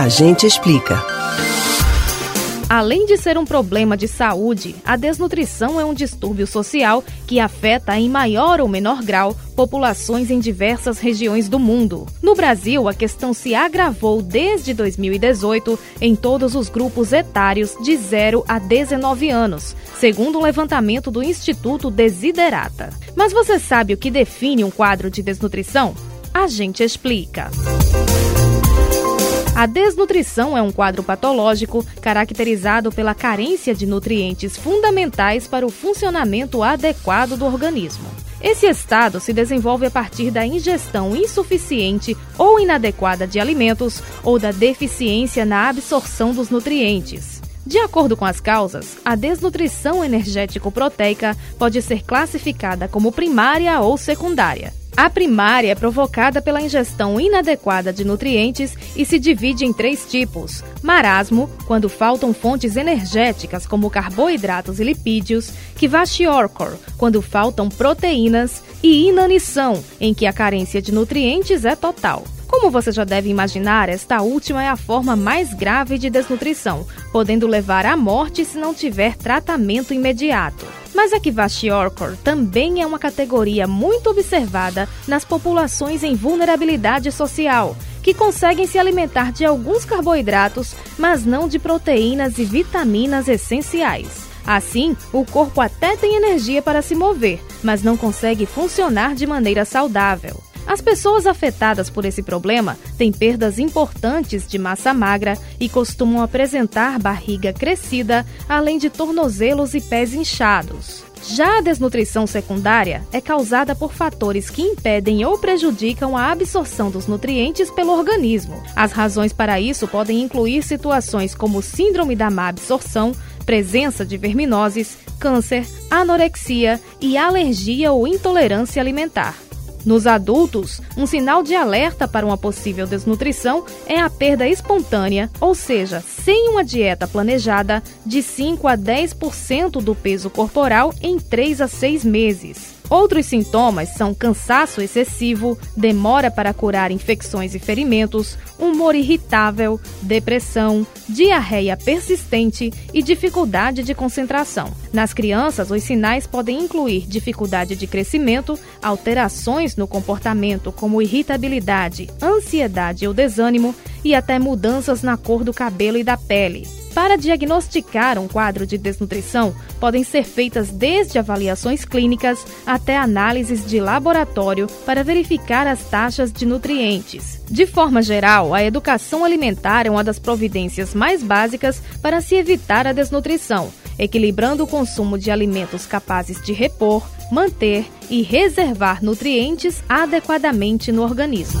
A gente explica. Além de ser um problema de saúde, a desnutrição é um distúrbio social que afeta em maior ou menor grau populações em diversas regiões do mundo. No Brasil, a questão se agravou desde 2018 em todos os grupos etários de 0 a 19 anos, segundo um levantamento do Instituto Desiderata. Mas você sabe o que define um quadro de desnutrição? A gente explica. A desnutrição é um quadro patológico caracterizado pela carência de nutrientes fundamentais para o funcionamento adequado do organismo. Esse estado se desenvolve a partir da ingestão insuficiente ou inadequada de alimentos ou da deficiência na absorção dos nutrientes. De acordo com as causas, a desnutrição energético-proteica pode ser classificada como primária ou secundária. A primária é provocada pela ingestão inadequada de nutrientes e se divide em três tipos: marasmo, quando faltam fontes energéticas como carboidratos e lipídios, Kwashiorkor, quando faltam proteínas, e inanição, em que a carência de nutrientes é total. Como você já deve imaginar, esta última é a forma mais grave de desnutrição, podendo levar à morte se não tiver tratamento imediato. Mas a Kwashiorkor também é uma categoria muito observada nas populações em vulnerabilidade social, que conseguem se alimentar de alguns carboidratos, mas não de proteínas e vitaminas essenciais. Assim, o corpo até tem energia para se mover, mas não consegue funcionar de maneira saudável. As pessoas afetadas por esse problema têm perdas importantes de massa magra e costumam apresentar barriga crescida, além de tornozelos e pés inchados. Já a desnutrição secundária é causada por fatores que impedem ou prejudicam a absorção dos nutrientes pelo organismo. As razões para isso podem incluir situações como síndrome da má absorção, presença de verminoses, câncer, anorexia e alergia ou intolerância alimentar. Nos adultos, um sinal de alerta para uma possível desnutrição é a perda espontânea, ou seja, sem uma dieta planejada, de 5 a 10% do peso corporal em 3 a 6 meses. Outros sintomas são cansaço excessivo, demora para curar infecções e ferimentos, humor irritável, depressão, diarreia persistente e dificuldade de concentração. Nas crianças, os sinais podem incluir dificuldade de crescimento, alterações no comportamento como irritabilidade, ansiedade ou desânimo e até mudanças na cor do cabelo e da pele. Para diagnosticar um quadro de desnutrição, podem ser feitas desde avaliações clínicas até análises de laboratório para verificar as taxas de nutrientes. De forma geral, a educação alimentar é uma das providências mais básicas para se evitar a desnutrição, equilibrando o consumo de alimentos capazes de repor, manter e reservar nutrientes adequadamente no organismo.